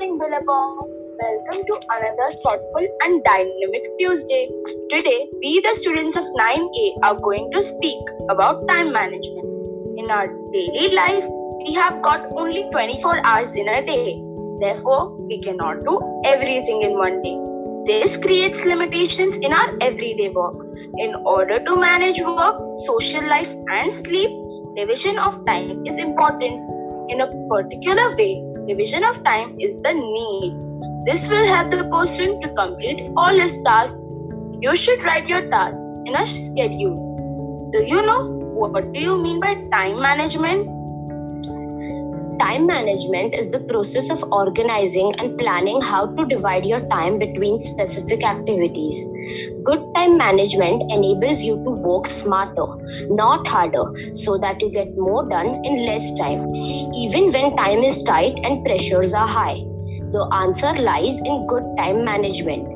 warm welcome to another thoughtful and dynamic Tuesday. Today, we, the students of 9A, are going to speak about time management. In our daily life, we have got only 24 hours in a day. Therefore, we cannot do everything in one day. This creates limitations in our everyday work. In order to manage work, social life, and sleep, division of time is important. In a particular way, division of time is the need. This will help the person to complete all his tasks. You should write your tasks in a schedule. Do you know what do you mean by time management? Time management is the process of organizing and planning how to divide your time between specific activities. Good time management enables you to work smarter, not harder, so that you get more done in less time, even when time is tight and pressures are high. The answer lies in good time management.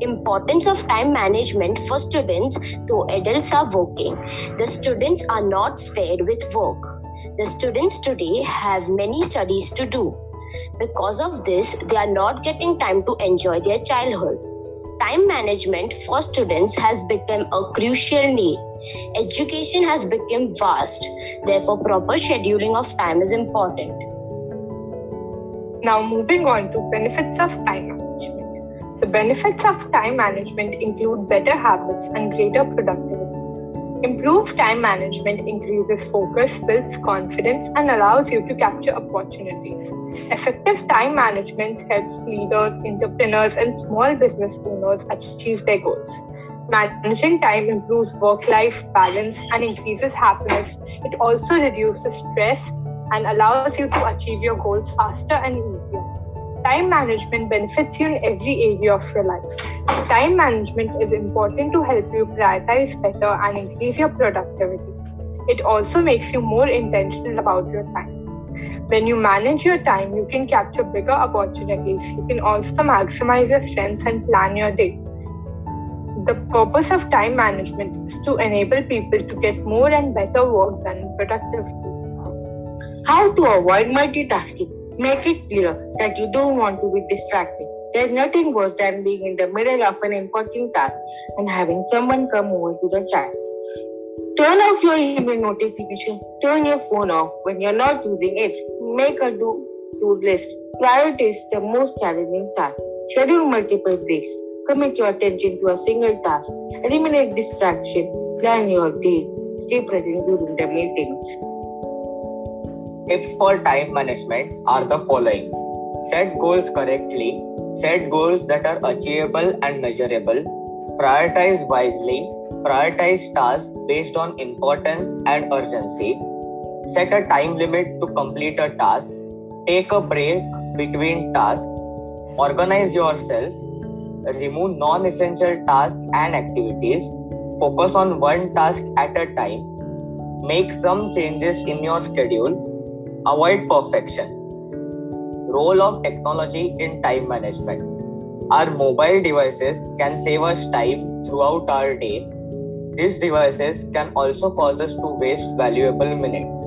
Importance of time management for students though adults are working. The students are not spared with work. The students today have many studies to do. Because of this, they are not getting time to enjoy their childhood. Time management for students has become a crucial need. Education has become vast. Therefore, proper scheduling of time is important. Now, moving on to benefits of time management. The benefits of time management include better habits and greater productivity. Improved time management increases focus, builds confidence, and allows you to capture opportunities. Effective time management helps leaders, entrepreneurs, and small business owners achieve their goals. Managing time improves work life balance and increases happiness. It also reduces stress and allows you to achieve your goals faster and easier. Time management benefits you in every area of your life. Time management is important to help you prioritize better and increase your productivity. It also makes you more intentional about your time. When you manage your time, you can capture bigger opportunities. You can also maximize your strengths and plan your day. The purpose of time management is to enable people to get more and better work done productively. How to avoid multitasking? Make it clear that you don't want to be distracted. There's nothing worse than being in the middle of an important task and having someone come over to the chat. Turn off your email notification. Turn your phone off when you're not using it. Make a do do list. Prioritize the most challenging task. Schedule multiple breaks. Commit your attention to a single task. Eliminate distraction. Plan your day. Stay present during the meetings. Tips for time management are the following. Set goals correctly, set goals that are achievable and measurable, prioritize wisely, prioritize tasks based on importance and urgency, set a time limit to complete a task, take a break between tasks, organize yourself, remove non essential tasks and activities, focus on one task at a time, make some changes in your schedule Avoid perfection. Role of technology in time management. Our mobile devices can save us time throughout our day. These devices can also cause us to waste valuable minutes.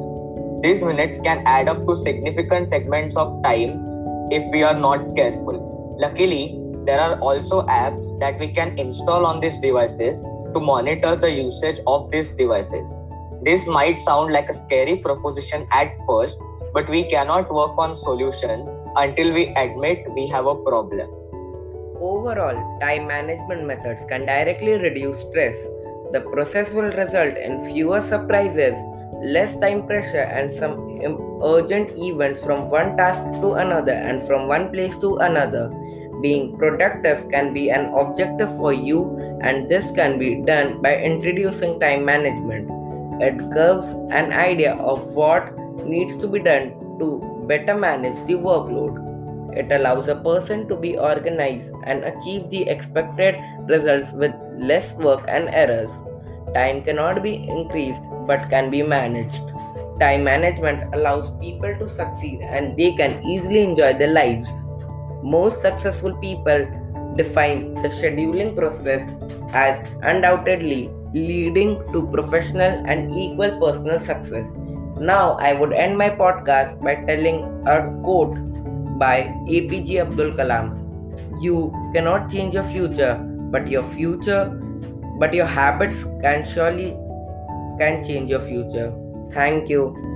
These minutes can add up to significant segments of time if we are not careful. Luckily, there are also apps that we can install on these devices to monitor the usage of these devices. This might sound like a scary proposition at first, but we cannot work on solutions until we admit we have a problem. Overall, time management methods can directly reduce stress. The process will result in fewer surprises, less time pressure, and some urgent events from one task to another and from one place to another. Being productive can be an objective for you, and this can be done by introducing time management. It gives an idea of what needs to be done to better manage the workload. It allows a person to be organized and achieve the expected results with less work and errors. Time cannot be increased but can be managed. Time management allows people to succeed and they can easily enjoy their lives. Most successful people define the scheduling process as undoubtedly leading to professional and equal personal success. Now, I would end my podcast by telling a quote by APJ Abdul Kalam. You cannot change your future, but your future, but your habits can surely can change your future. Thank you.